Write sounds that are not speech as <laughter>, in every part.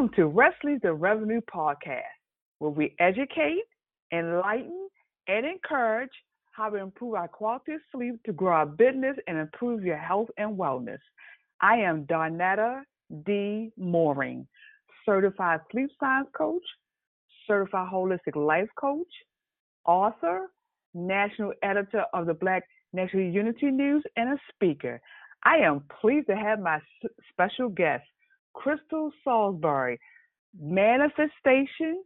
Welcome to Wesley's the Revenue Podcast, where we educate, enlighten, and encourage how to improve our quality of sleep to grow our business and improve your health and wellness. I am Darnetta D. Mooring, certified sleep science coach, certified holistic life coach, author, national editor of the Black National Unity News, and a speaker. I am pleased to have my special guest, Krystle Salisbury, manifestation,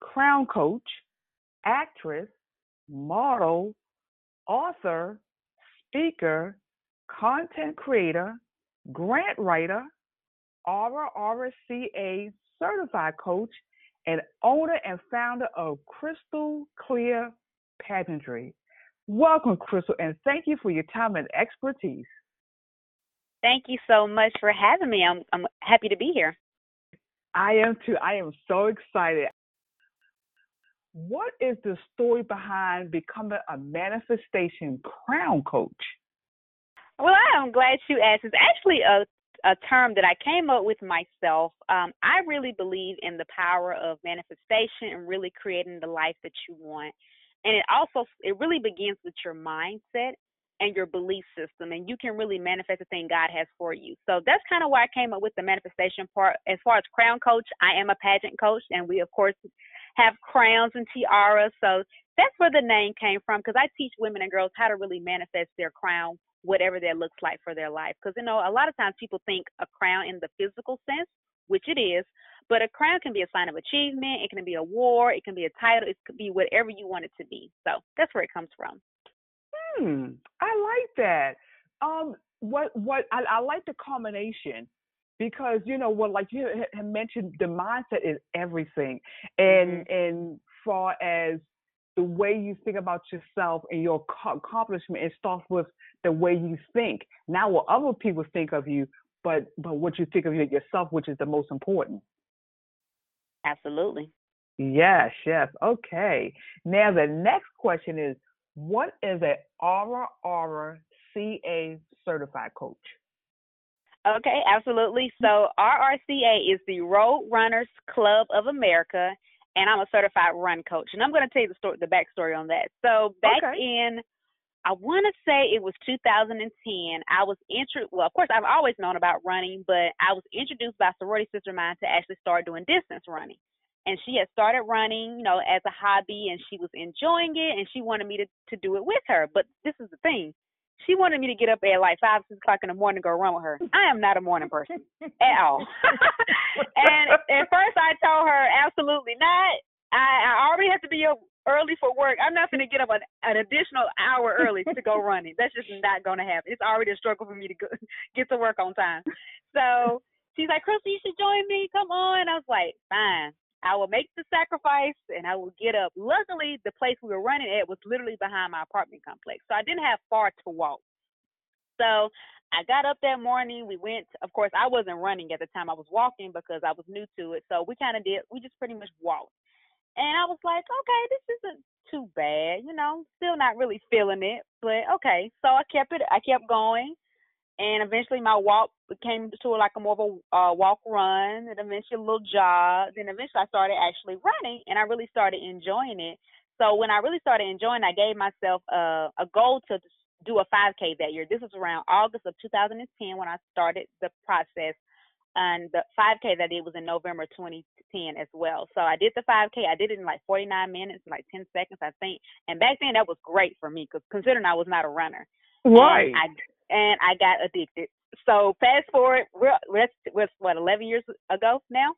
crown coach, actress, model, author, speaker, content creator, grant writer, RRCA certified coach, and owner and founder of Krystle Clear Pageantry. Welcome, Krystle, and thank you for your time and expertise. Thank you so much for having me. I'm I'm happy to be here. I am too. I am so excited. What is the story behind becoming a manifestation crown coach? Well, I am glad you asked. It's actually a a term that I came up with myself. Um, I really believe in the power of manifestation and really creating the life that you want. And it also it really begins with your mindset and your belief system and you can really manifest the thing God has for you. So that's kind of why I came up with the manifestation part. As far as crown coach, I am a pageant coach and we of course have crowns and tiaras. So that's where the name came from because I teach women and girls how to really manifest their crown whatever that looks like for their life. Because you know, a lot of times people think a crown in the physical sense, which it is, but a crown can be a sign of achievement, it can be a war, it can be a title, it could be whatever you want it to be. So that's where it comes from. Hmm, I like that. Um, what what I, I like the combination because you know what, like you had mentioned, the mindset is everything, and mm-hmm. and far as the way you think about yourself and your accomplishment, it starts with the way you think. Not what other people think of you, but but what you think of yourself, which is the most important. Absolutely. Yes, yes. Okay. Now the next question is what is a Aura Aura CA certified coach? Okay, absolutely. Mm-hmm. So RRCA is the Road Runners Club of America, and I'm a certified run coach. And I'm going to tell you the story, the backstory on that. So back okay. in, I want to say it was 2010. I was introduced. Well, of course, I've always known about running, but I was introduced by a sorority sister of mine to actually start doing distance running and she had started running, you know, as a hobby and she was enjoying it and she wanted me to, to do it with her. But this is the thing. She wanted me to get up at like five, six o'clock in the morning to go run with her. I am not a morning person <laughs> at all. <laughs> and at first I told her absolutely not. I, I already have to be up early for work. I'm not going to get up an, an additional hour early to go running. That's just not going to happen. It's already a struggle for me to go, <laughs> get to work on time. So she's like, Krystle, you should join me. Come on. I was like, fine. I will make the sacrifice and I will get up. Luckily, the place we were running at was literally behind my apartment complex, so I didn't have far to walk. So I got up that morning. We went. Of course, I wasn't running at the time. I was walking because I was new to it. So we kind of did. We just pretty much walked. And I was like, okay, this isn't too bad. You know, still not really feeling it, but okay. So I kept it. I kept going and eventually my walk became to like a more of a uh, walk run and eventually a little jog. Then eventually i started actually running and i really started enjoying it. So when i really started enjoying i gave myself a, a goal to do a 5k that year. This was around august of 2010 when i started the process and the 5k that I did was in november 2010 as well. So i did the 5k i did it in like 49 minutes like 10 seconds i think. And back then that was great for me because considering i was not a runner. Right. I, and I got addicted. So fast forward, we're, we're what 11 years ago now.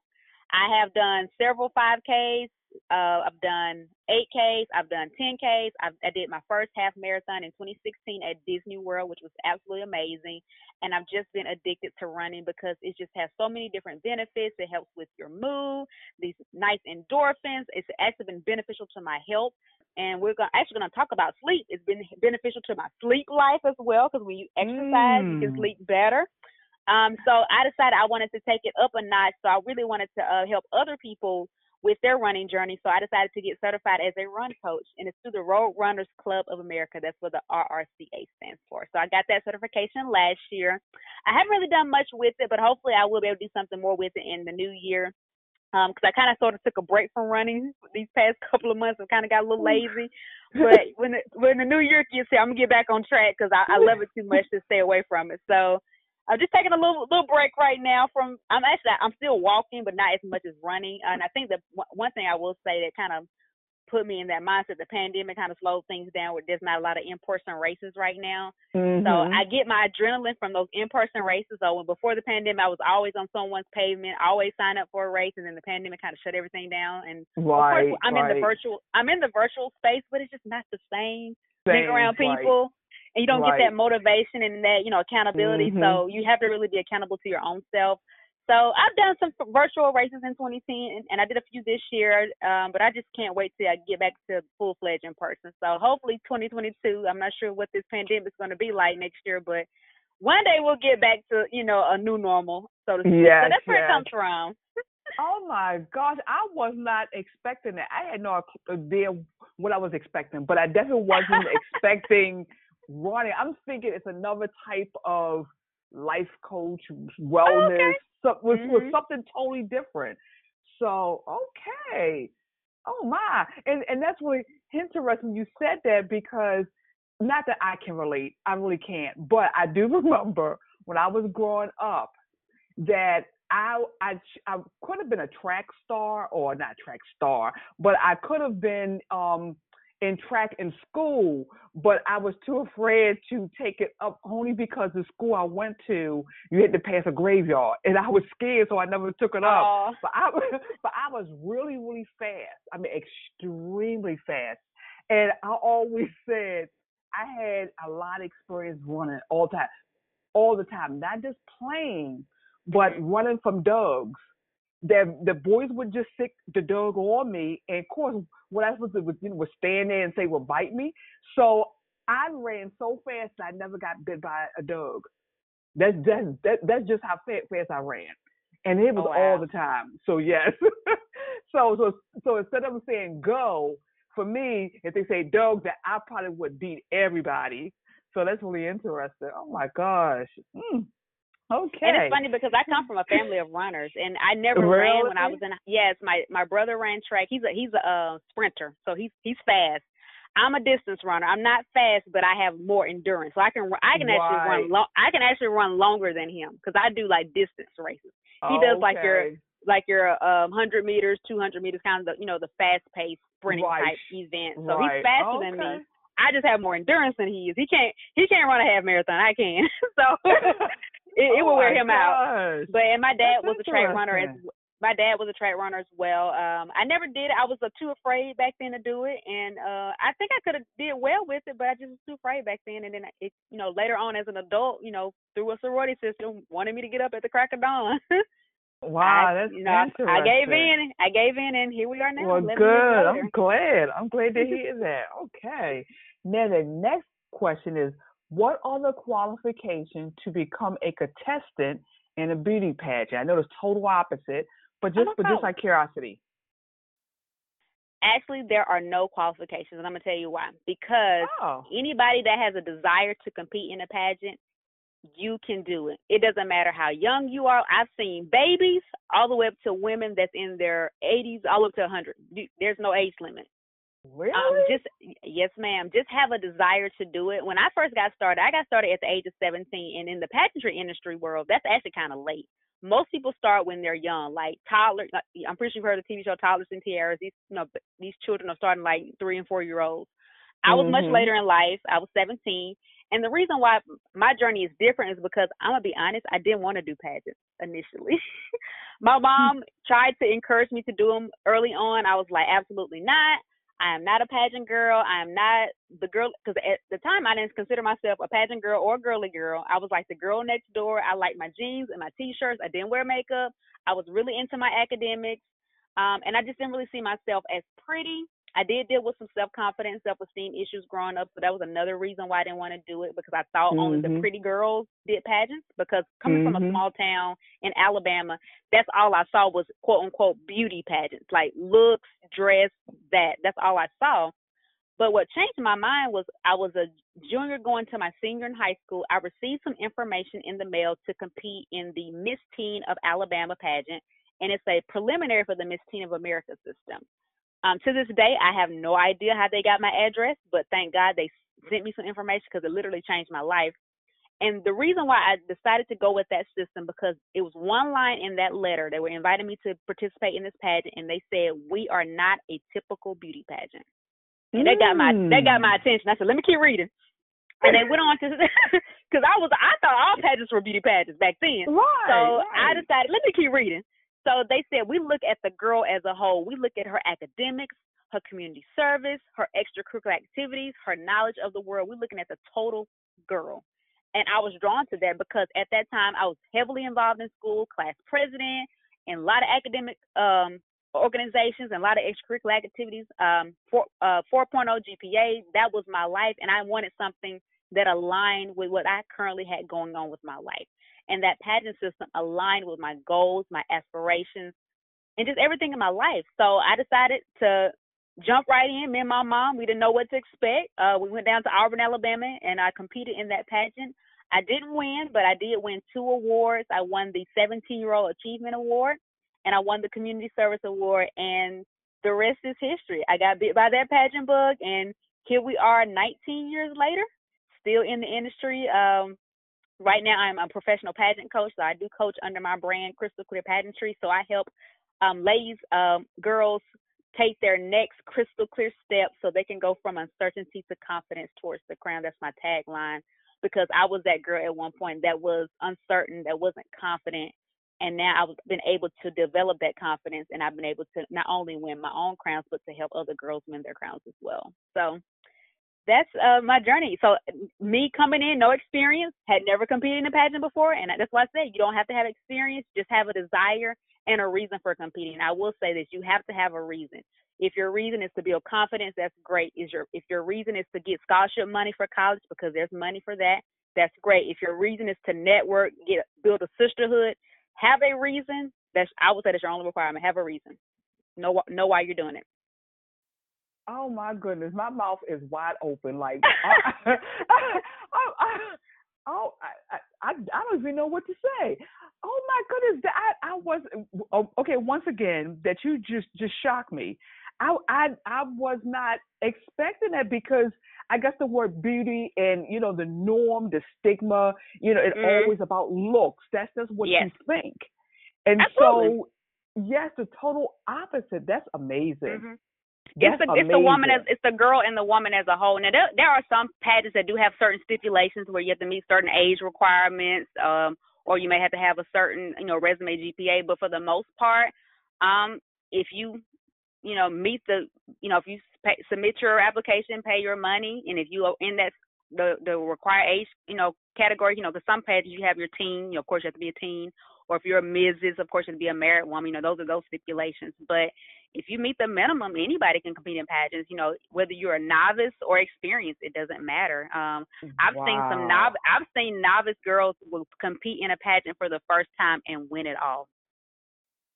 I have done several 5Ks. Uh, I've done 8Ks. I've done 10Ks. I've, I did my first half marathon in 2016 at Disney World, which was absolutely amazing. And I've just been addicted to running because it just has so many different benefits. It helps with your mood, these nice endorphins. It's actually been beneficial to my health and we're gonna, actually going to talk about sleep. It's been beneficial to my sleep life as well because when you exercise, mm. you can mm. sleep better. Um, so I decided I wanted to take it up a notch. So I really wanted to uh, help other people with their running journey. So I decided to get certified as a run coach, and it's through the Road Runners Club of America. That's what the RRCA stands for. So I got that certification last year. I haven't really done much with it, but hopefully I will be able to do something more with it in the new year. Because um, I kind of sort of took a break from running <laughs> these past couple of months and kind of got a little lazy. but when the, when the new year gets here, I'm gonna get back on track because I, I love it too much to stay away from it. So I'm just taking a little little break right now from. I'm actually I'm still walking, but not as much as running. And I think the one thing I will say that kind of put me in that mindset. The pandemic kind of slowed things down. Where there's not a lot of in-person races right now, mm-hmm. so I get my adrenaline from those in-person races. So when before the pandemic, I was always on someone's pavement, always sign up for a race, and then the pandemic kind of shut everything down. And right, of course, I'm right. in the virtual. I'm in the virtual space, but it's just not the same. same being around people. Right and you don't right. get that motivation and that you know accountability. Mm-hmm. So you have to really be accountable to your own self. So I've done some virtual races in 2010, and I did a few this year. Um, but I just can't wait till I get back to full fledged in person. So hopefully 2022. I'm not sure what this pandemic is going to be like next year, but one day we'll get back to you know a new normal, so to speak. Yes, so that's where yes. it comes from. oh my gosh, I was not expecting that. I had no idea what I was expecting, but I definitely wasn't <laughs> expecting running. I'm thinking it's another type of life coach, wellness, okay. so, with, mm-hmm. with something totally different. So okay, oh my, and and that's really interesting. You said that because not that I can relate, I really can't, but I do <laughs> remember when I was growing up that I I I could have been a track star or not track star, but I could have been um in track in school, but I was too afraid to take it up only because the school I went to, you had to pass a graveyard, and I was scared, so I never took it up. Aww. But I, <laughs> but I was really, really fast. I mean, extremely fast, and I always said I had a lot of experience running all the time, all the time, not just playing, but mm-hmm. running from dogs that the boys would just stick the dog on me, and of course, what I was supposed to do was, stand there and say, "Well, bite me." So I ran so fast I never got bit by a dog. That's that's that, that's just how fast I ran, and it was oh, wow. all the time. So yes, <laughs> so so so instead of saying go, for me, if they say dog, that I probably would beat everybody. So that's really interesting. Oh my gosh. Mm. Okay. And it's funny because I come from a family of runners, and I never really? ran when I was in. Yes, my my brother ran track. He's a he's a uh, sprinter, so he's he's fast. I'm a distance runner. I'm not fast, but I have more endurance. So I can I can right. actually run long. I can actually run longer than him because I do like distance races. He okay. does like your like your um 100 meters, 200 meters, kind of the you know the fast paced sprinting right. type event. So right. he's faster okay. than me. I just have more endurance than he is. He can't he can't run a half marathon. I can. <laughs> so <laughs> it, it oh will wear him gosh. out. But and my dad That's was a track runner as my dad was a track runner as well. Um, I never did it. I was uh, too afraid back then to do it, and uh, I think I could have did well with it, but I just was too afraid back then. And then it, you know, later on as an adult, you know, through a sorority system, wanted me to get up at the crack of dawn. <laughs> wow, I, that's you know, interesting. I gave in. I gave in, and here we are now. Well, good. I'm glad. I'm glad to <laughs> hear that. Okay. Now the next question is what are the qualifications to become a contestant in a beauty pageant? I know it's total opposite, but just but just like curiosity. Actually, there are no qualifications, and I'm gonna tell you why. Because oh. anybody that has a desire to compete in a pageant, you can do it. It doesn't matter how young you are. I've seen babies all the way up to women that's in their 80s, all up to 100. There's no age limit. Really? Um, just yes, ma'am. Just have a desire to do it. When I first got started, I got started at the age of 17, and in the pageantry industry world, that's actually kind of late. Most people start when they're young, like toddlers. I'm pretty sure you've heard of the TV show Toddlers and Tiaras. These, you know, these children are starting like three and four year olds. I was mm-hmm. much later in life. I was 17, and the reason why my journey is different is because I'm gonna be honest. I didn't want to do pageants initially. <laughs> my <laughs> mom tried to encourage me to do them early on. I was like, absolutely not. I am not a pageant girl. I am not the girl because at the time I didn't consider myself a pageant girl or a girly girl. I was like the girl next door. I liked my jeans and my t-shirts. I didn't wear makeup. I was really into my academics, um, and I just didn't really see myself as pretty I did deal with some self confidence, self esteem issues growing up, so that was another reason why I didn't want to do it because I thought mm-hmm. only the mm-hmm. pretty girls did pageants. Because coming mm-hmm. from a mm-hmm. small town in Alabama, that's all I saw was quote unquote beauty pageants, like looks, dress, that. That's all I saw. But what changed my mind was I was a junior going to my senior in high school. I received some information in the mail to compete in the Miss Teen of Alabama pageant, and it's a preliminary for the Miss Teen of America system. Um, to this day, I have no idea how they got my address, but thank God they sent me some information because it literally changed my life. And the reason why I decided to go with that system because it was one line in that letter. They were inviting me to participate in this pageant, and they said we are not a typical beauty pageant. And mm. they got my they got my attention. I said, let me keep reading. And they went on to <laughs> because I was I thought all pageants were beauty pageants back then. Right. So. I decided let me keep reading. So they said we look at the girl as a whole. We look at her academics, her community service, her extracurricular activities, her knowledge of the world. We're looking at the total girl. And I was drawn to that because at that time I was heavily involved in school, class president, and a lot of academic um, organizations and a lot of extracurricular activities. Um, four, uh, 4.0 GPA, that was my life, and I wanted something that aligned with what I currently had going on with my life. And that pageant system aligned with my goals, my aspirations, and just everything in my life. So I decided to jump right in. Me and my mom, we didn't know what to expect. Uh, we went down to Auburn, Alabama, and I competed in that pageant. I didn't win, but I did win two awards. I won the 17 year old achievement award and I won the community service award and the rest is history. I got bit by that pageant bug and here we are 19 years later, still in the industry. Um, right now I'm a professional pageant coach, so I do coach under my brand Krystle Clear Pageantry. So I help um, ladies, um, girls take their next crystal clear step so they can go from uncertainty to confidence towards the crown. That's my tagline because I was that girl at one point that was uncertain, that wasn't confident. And now I've been able to develop that confidence and I've been able to not only win my own crowns, but to help other girls win their crowns as well. So that's uh, my journey. So me coming in, no experience, had never competed in a pageant before, and that's why I said you don't have to have experience, just have a desire and a reason for competing. I will say that you have to have a reason. If your reason is to build confidence, that's great. Is your if your reason is to get scholarship money for college because there's money for that, that's great. If your reason is to network, get build a sisterhood, have a reason. That's I would say that's your only requirement. Have a reason. Know know why you're doing it. Oh my goodness, my mouth is wide open. Like, <laughs> I, I, I, oh, I, I, I don't even know what to say. Oh my goodness, that I, I was oh, okay. Once again, that you just just shocked me. I, I I was not expecting that because I guess the word beauty and you know the norm, the stigma, you know, it's mm. always about looks. That's just what yes. you think. And Absolutely. so, yes, the total opposite. That's amazing. Mm-hmm. That's it's the amazing. it's the woman as it's the girl and the woman as a whole. Now there there are some pageants that do have certain stipulations where you have to meet certain age requirements, um, or you may have to have a certain you know resume GPA. But for the most part, um, if you you know meet the you know if you pay, submit your application, pay your money, and if you are in that the the required age you know category, you know, because some pageants you have your teen, you know, of course you have to be a teen, or if you're a Mrs., of course you have to be a married woman. You know, those are those stipulations. But if you meet the minimum, anybody can compete in pageants. You know, whether you're a novice or experienced, it doesn't matter. Um, I've wow. seen some nov I've seen novice girls will compete in a pageant for the first time and win it all.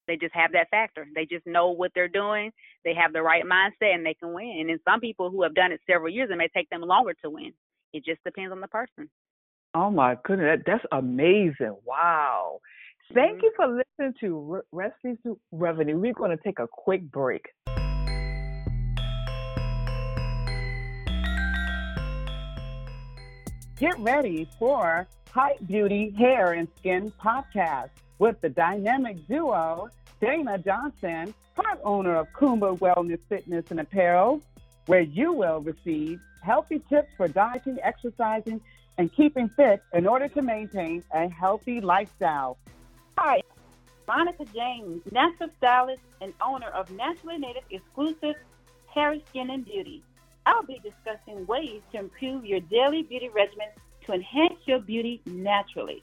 They just have that factor. They just know what they're doing. They have the right mindset and they can win. And then some people who have done it several years, it may take them longer to win. It just depends on the person. Oh my goodness, that's amazing! Wow. Thank mm-hmm. you for listening to Recipes to Revenue. We're going to take a quick break. Get ready for Hype Beauty Hair and Skin Podcast with the dynamic duo Dana Johnson, part owner of Kumba Wellness Fitness and Apparel, where you will receive healthy tips for dieting, exercising, and keeping fit in order to maintain a healthy lifestyle. Hi, Monica James, natural stylist and owner of Naturally Native Exclusive Hair, Skin, and Beauty. I'll be discussing ways to improve your daily beauty regimen to enhance your beauty naturally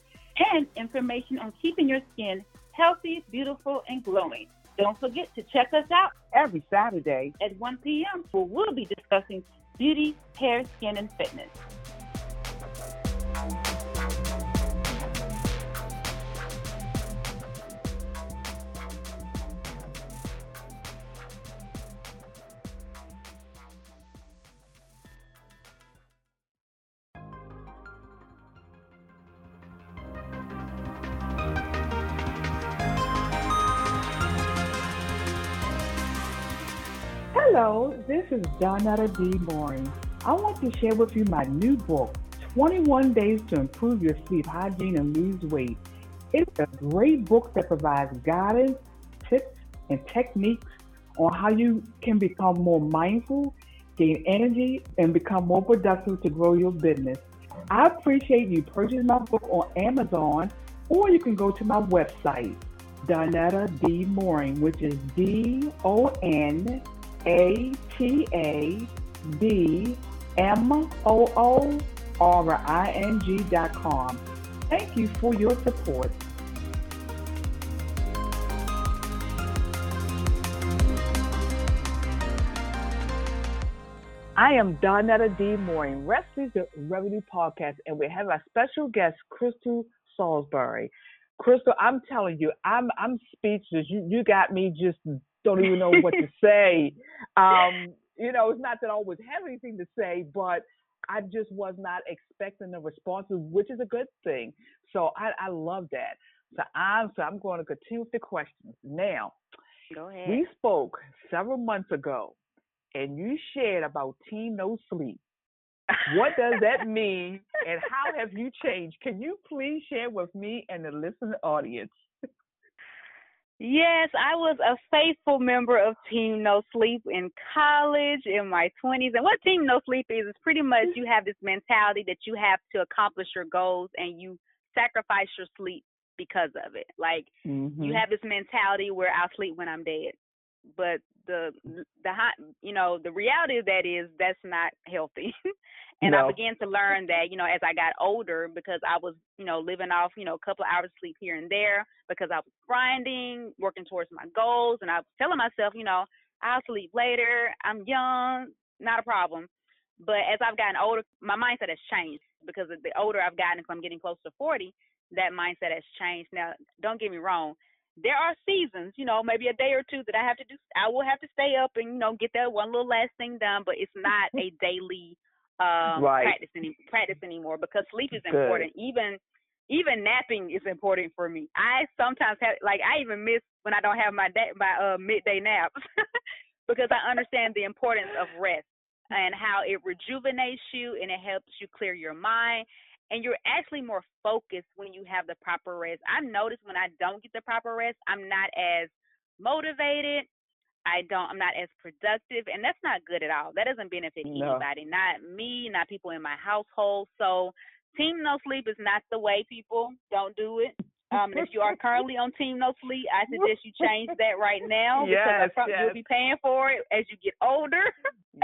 and information on keeping your skin healthy, beautiful, and glowing. Don't forget to check us out every Saturday at 1 p.m. where we'll be discussing beauty, hair, skin, and fitness. Hello, this is Donetta D. Mooring. I want to share with you my new book, 21 Days to Improve Your Sleep Hygiene and Lose Weight. It's a great book that provides guidance, tips, and techniques on how you can become more mindful, gain energy, and become more productive to grow your business. I appreciate you purchasing my book on Amazon, or you can go to my website, Donetta D. Mooring, which is D O N a T A B M O O R I N G dot com. Thank you for your support. I am Donetta D. Mooring, Rescue the Revenue Podcast, and we have a special guest, Krystle Salisbury. Krystle, I'm telling you, I'm I'm speechless. You you got me just don't even know what to <laughs> say. Um, you know, it's not that I always have anything to say, but I just was not expecting the responses, which is a good thing. So I, I love that. So I'm so I'm going to continue with the questions. Now, Go ahead. we spoke several months ago, and you shared about Team No Sleep. What does that <laughs> mean, and how have you changed? Can you please share with me and the listening audience? Yes, I was a faithful member of Team No Sleep in college, in my 20s. And what Team No Sleep is, is pretty much you have this mentality that you have to accomplish your goals and you sacrifice your sleep because of it. Like, mm-hmm. you have this mentality where I'll sleep when I'm dead. But the the hot you know the reality of that is that's not healthy. <laughs> And no. i began to learn that you know as i got older because i was you know living off you know a couple of hours sleep here and there because i was grinding working towards my goals and i was telling myself you know i'll sleep later i'm young not a problem. But as i've gotten older my mindset has changed because the older i've gotten if i'm getting close to 40 that mindset has changed. Now don't get me wrong there are seasons, you know, maybe a day or two that I have to do. I will have to stay up and you know get that one little last thing done, but it's not <laughs> a daily um right. practice any practice anymore because sleep is Good. important. Even even napping is important for me. I sometimes have like I even miss when I don't have my day my uh midday naps <laughs> because I understand the importance of rest and how it rejuvenates you and it helps you clear your mind and you're actually more focused when you have the proper rest. I notice when I don't get the proper rest, I'm not as motivated. I don't I'm not as productive and that's not good at all. That doesn't benefit No. anybody, not me, not people in my household. So team no sleep is not the way people. Don't do it. Um if you are currently on team no sleep, I suggest you change <laughs> that right now because Yes, prob- yes. you'll be paying for it as you get older.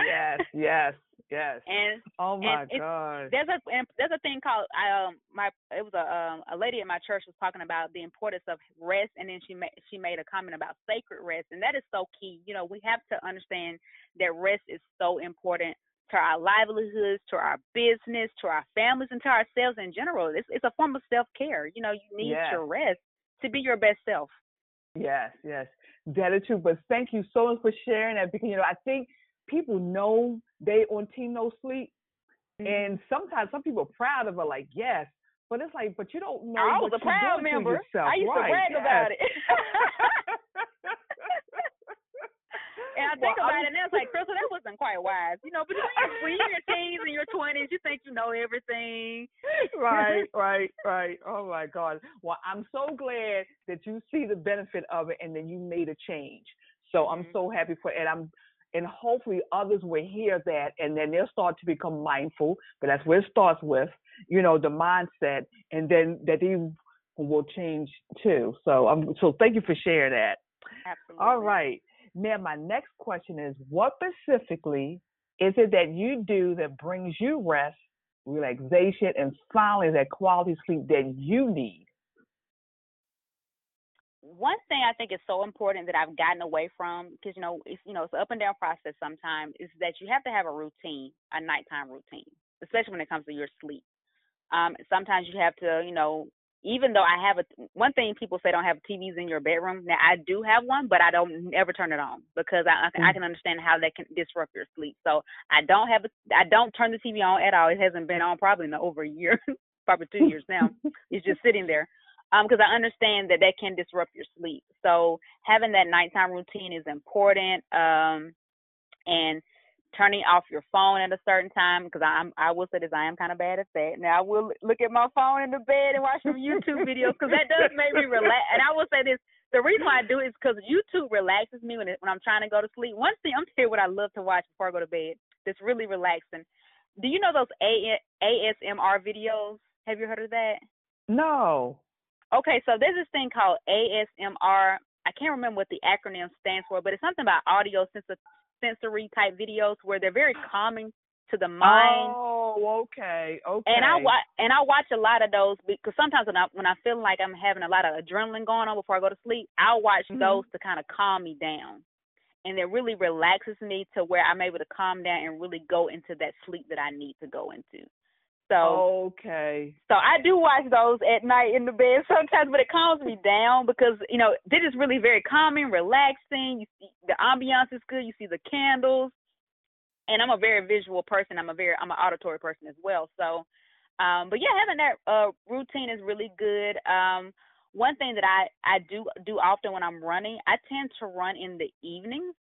yes, yes, yes. and <laughs> Oh my and God. there's a and there's a thing called I um my it was a um a lady at my church was talking about the importance of rest and then she made she made a comment about sacred rest and that is so key. You know, we have to understand that rest is so important to our livelihoods, to our business, to our families and to ourselves in general. It's it's a form of self care. You know, you need Yes. your rest to be your best self. Yes, yes. That is true. But thank you so much for sharing that because you know I think people know they on team no sleep, Mm-hmm. and sometimes some people are proud of it, like yes, but it's like, but you don't know. I was a proud member. I used right, to brag yes. <laughs> about it. And I think Well, about I'm- it, and it's like, Krystle, that wasn't quite wise, you know. But when you're, in your teens and your twenties, you think you know everything. <laughs> right, right, right. Oh my God. Well, I'm so glad that you see the benefit of it and then you made a change. So I'm Mhm. so happy for and I'm and hopefully others will hear that and then they'll start to become mindful. But that's where it starts with, you know, the mindset and then that they will change too. So I'm so thank you for sharing that. Absolutely. All right. Now, my next question is what specifically is it that you do that brings you rest, relaxation, and finally that quality sleep that you need? One thing I think is so important that I've gotten away from because you know it's you know it's an up and down process sometimes is that you have to have a routine, a nighttime routine, especially when it comes to your sleep. Um, sometimes you have to, you know, even though I have a one thing people say don't have TVs in your bedroom. Now I do have one, but I don't ever turn it on because I I can mm. understand how that can disrupt your sleep. So I don't have a I don't turn the TV on at all. It hasn't been on probably in over a year, <laughs> probably two years now. it's just sitting there. Um, because I understand that that can disrupt your sleep. So having that nighttime routine is important. Um, and turning off your phone at a certain time because I'm I will say this I am kind of bad at that. Now I will look at my phone in the bed and watch some YouTube videos because that does make me relax. And I will say this: the reason why I do it is because YouTube relaxes me when it, when I'm trying to go to sleep. One thing I'm you what I love to watch before I go to bed. That's really relaxing. Do you know those A- ASMR videos? Have you heard of that? No. Okay, so there's this thing called ASMR. I can't remember what the acronym stands for, but it's something about audio sensory type videos where they're very calming to the mind. Oh, okay, okay. And I watch and I watch a lot of those because sometimes when I when I feel like I'm having a lot of adrenaline going on before I go to sleep, I'll watch mm-hmm. those to kind of calm me down. And it really relaxes me to where I'm able to calm down and really go into that sleep that I need to go into. So okay. So I do watch those at night in the bed sometimes, but it calms me down because you know this is really very calming, relaxing. You see the ambiance is good. You see the candles, and I'm a very visual person. I'm a very I'm an auditory person as well. So, um, but yeah, having that uh routine is really good. Um, one thing that I I do do often when I'm running, I tend to run in the evenings.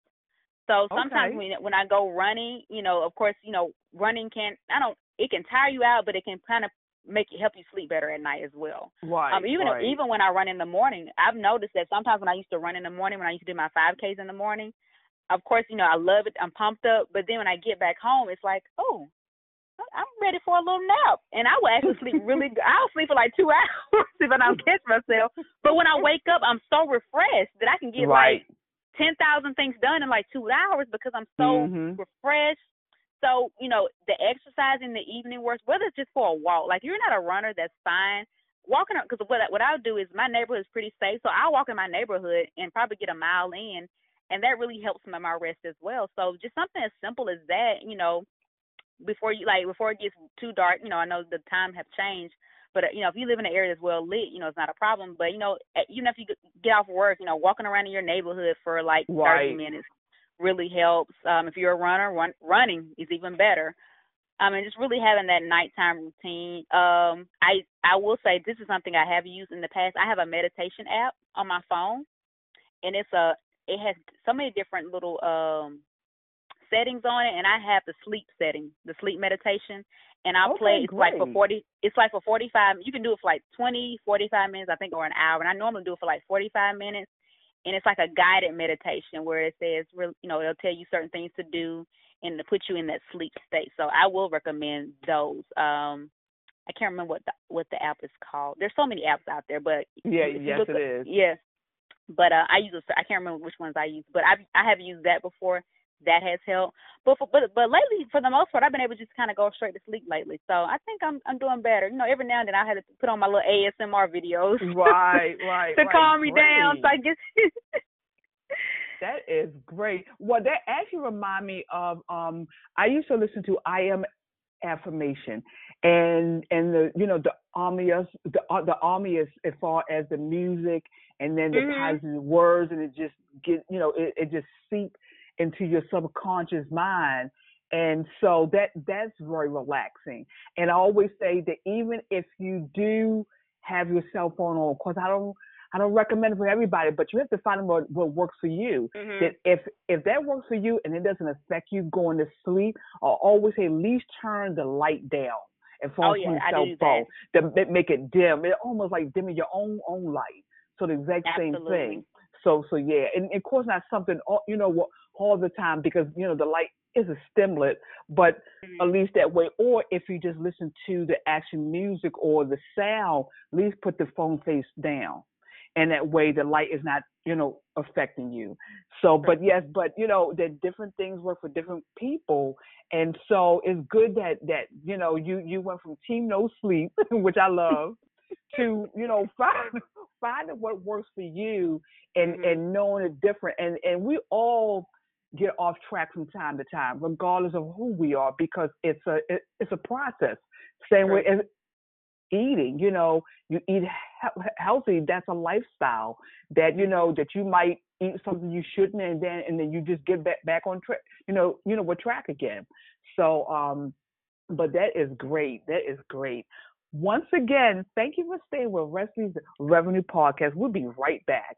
So sometimes okay. when when I go running, you know, of course, you know, running can I don't it can tire you out, but it can kind of make you help you sleep better at night as well. Right. Um, even right. even when I run in the morning, I've noticed that sometimes when I used to run in the morning, when I used to do my five Ks in the morning, of course, you know, I love it. I'm pumped up, but then when I get back home, it's like, oh, I'm ready for a little nap, and I will actually sleep really. good. I'll sleep for like two <laughs> hours if I don't catch myself. But when I wake up, I'm so refreshed that I can get right. like ten thousand things done in like two hours because I'm so mm-hmm. refreshed so, you know, the exercise in the evening works, whether it's just for a walk. Like, you're not a runner, that's fine. Walking, up because what, what I'll do is my neighborhood is pretty safe. So I'll walk in my neighborhood and probably get a mile in. And that really helps my, my rest as well. So just something as simple as that, you know, before you like before it gets too dark. You know, I know the time have changed, but you know, if you live in an area that's well lit, you know, it's not a problem. But you know, even if you get off work, you know, walking around in your neighborhood for like right. thirty minutes really helps. Um, if you're a runner, run, running is even better. Um, and just really having that nighttime routine. Um, I I will say this is something I have used in the past. I have a meditation app on my phone, and it's a it has so many different little um settings on it, and I have the sleep setting, the sleep meditation, and I'll okay, play. It's great. like for forty. It's like for forty five. You can do it for like twenty, forty five minutes, I think, or an hour. And I normally do it for like forty five minutes and it's like a guided meditation where it says, you know, it'll tell you certain things to do and to put you in that sleep state. So I will recommend those. Um, I can't remember what the what the app is called. There's so many apps out there, but yeah, yes, it is. Yes, but uh, I use a, I can't remember which ones I use, but I I have used that before that has helped. But for, but but lately, for the most part, I've been able to just kind of go straight to sleep lately. So I think I'm I'm doing better. You know, every now and then I had to put on my little ASMR videos. Right, right. <laughs> to right. calm me great. down. So I guess. <laughs> that is great. Well, that actually remind me of um I used to listen to I am affirmation and and the you know the army the uh, the army is as far as the music and then the mm-hmm. positive words and it just get you know it, it just seep into your subconscious mind. And so that that's very relaxing. And i always say that even if you do have your cell phone on because i don't i don't recommend it for everybody but you have to find what, what works for you. Mm-hmm. that if if that works for you and it doesn't affect you going to sleep i always say at least turn the light down and phone oh, yeah, your cell phone that. to make it dim. It almost like dimming your own own light. So the exact Absolutely. same thing. So so yeah, and, and of course not something you know all the time because you know the light is a stimulant, but mm-hmm. at least that way. Or if you just listen to the action music or the sound, at least put the phone face down, and that way the light is not you know affecting you. So, but yes, but you know that different things work for different people, and so it's good that that you know you you went from team no sleep, <laughs> which I love, to you know <laughs> five finding what works for you and mm-hmm. and knowing it different. And and we all get off track from time to time, regardless of who we are, because it's a it, it's a process. Same right. way as eating. You know, you eat he- healthy. That's a lifestyle that you know that you might eat something you shouldn't, and then and then you just get back back on track. You know, you know, we're track again. So, um, but that is great. That is great. Once again, thank you for staying with Wesley's Revenue Podcast. We'll be right back.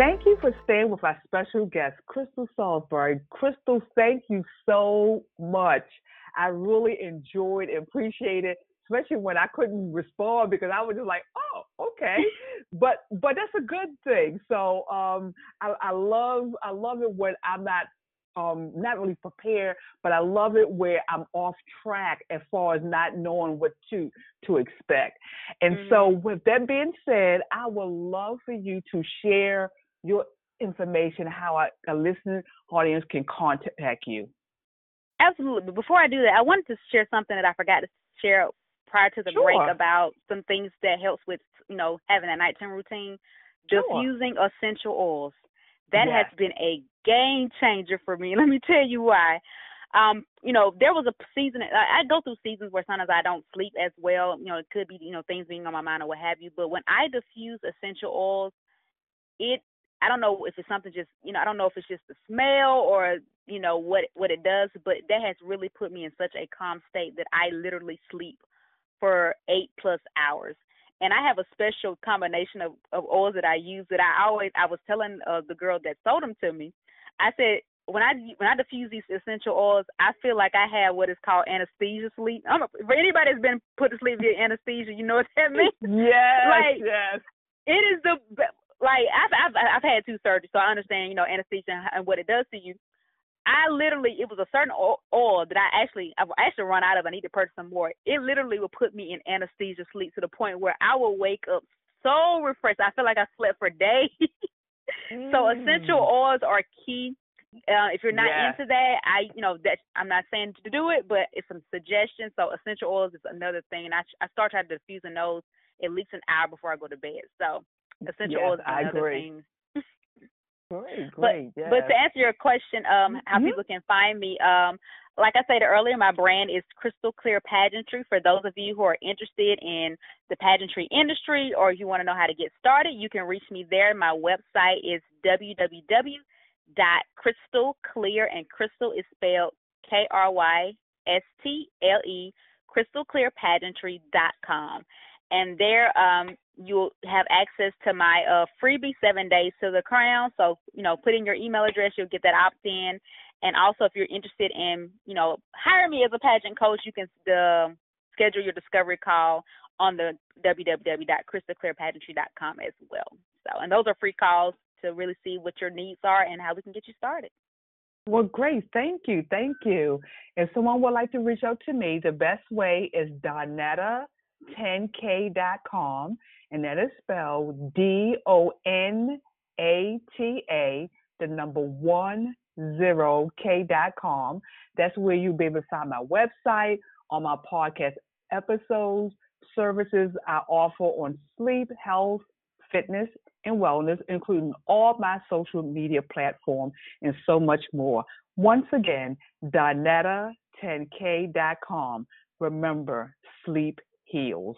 Thank you for staying with our special guest, Krystle Salisbury. Krystle, thank you so much. I really enjoyed and appreciated especially when I couldn't respond because I was just like, oh, okay. <laughs> but but that's a good thing. So um, I, I love I love it when I'm not um not really prepared, but I love it where I'm off track as far as not knowing what to to expect. And mm-hmm. so with that being said, I would love for you to share your information, how I, a listening audience can contact you. Absolutely. But before I do that, I wanted to share something that I forgot to share prior to the sure. break about some things that helps with you know having a nighttime routine. Sure. Diffusing essential oils. That has been a game changer for me. <laughs> Let me tell you why. Um, you know, there was a season. I, I go through seasons where sometimes I don't sleep as well. You know, it could be you know things being on my mind or what have you. But when I diffuse essential oils, it I don't know if it's something just you know I don't know if it's just the smell or you know what what it does, but that has really put me in such a calm state that I literally sleep for eight plus hours. And I have a special combination of, of oils that I use that I always I was telling uh, the girl that sold them to me. I said when I when I diffuse these essential oils, I feel like I have what is called anesthesia sleep. I'm a, for anybody that's been put to sleep via anesthesia, you know what that <laughs> means? Yes, like, yes. It is the like I've I've I've had two surgeries, so I understand you know anesthesia and what it does to you. I literally, it was a certain oil that I actually, I actually run out of. I need to purchase some more. It literally would put me in anesthesia sleep to the point where I would wake up so refreshed. I feel like I slept for days. mm. <laughs> So essential oils are key. Uh, if you're not yeah. into that, I, you know, that I'm not saying to do it, but it's some suggestions. So essential oils is another thing. And I, I start trying to diffusing those at least an hour before I go to bed. So essential yes, oils another I agree. thing. Great, <laughs> great. But, but to answer your question, um, how mm-hmm. people can find me, um, like I said earlier, my brand is Krystle Clear Pageantry. For those of you who are interested in the pageantry industry or you want to know how to get started, you can reach me there. My website is www.krystleclear, and crystal is spelled K R Y S T L E, krystleclearpageantry.com. And there, um, you'll have access to my uh, freebie seven days to the crown. So, you know, put in your email address, you'll get that opt in. And also, if you're interested in, you know, hire me as a pageant coach, you can uh, schedule your discovery call on the www.krystleclearpageantry.com as well. So, and those are free calls to really see what your needs are and how we can get you started. Well, great. Thank you. Thank you. If someone would like to reach out to me, the best way is Donata10k.com and that is spelled D O N A T A, the number one zero K dot. That's where you'll be able to find my website, all my podcast episodes, services I offer on sleep, health, fitness, and wellness, including all my social media platforms and so much more. Once again, Donata10k.com. Remember, sleep heals.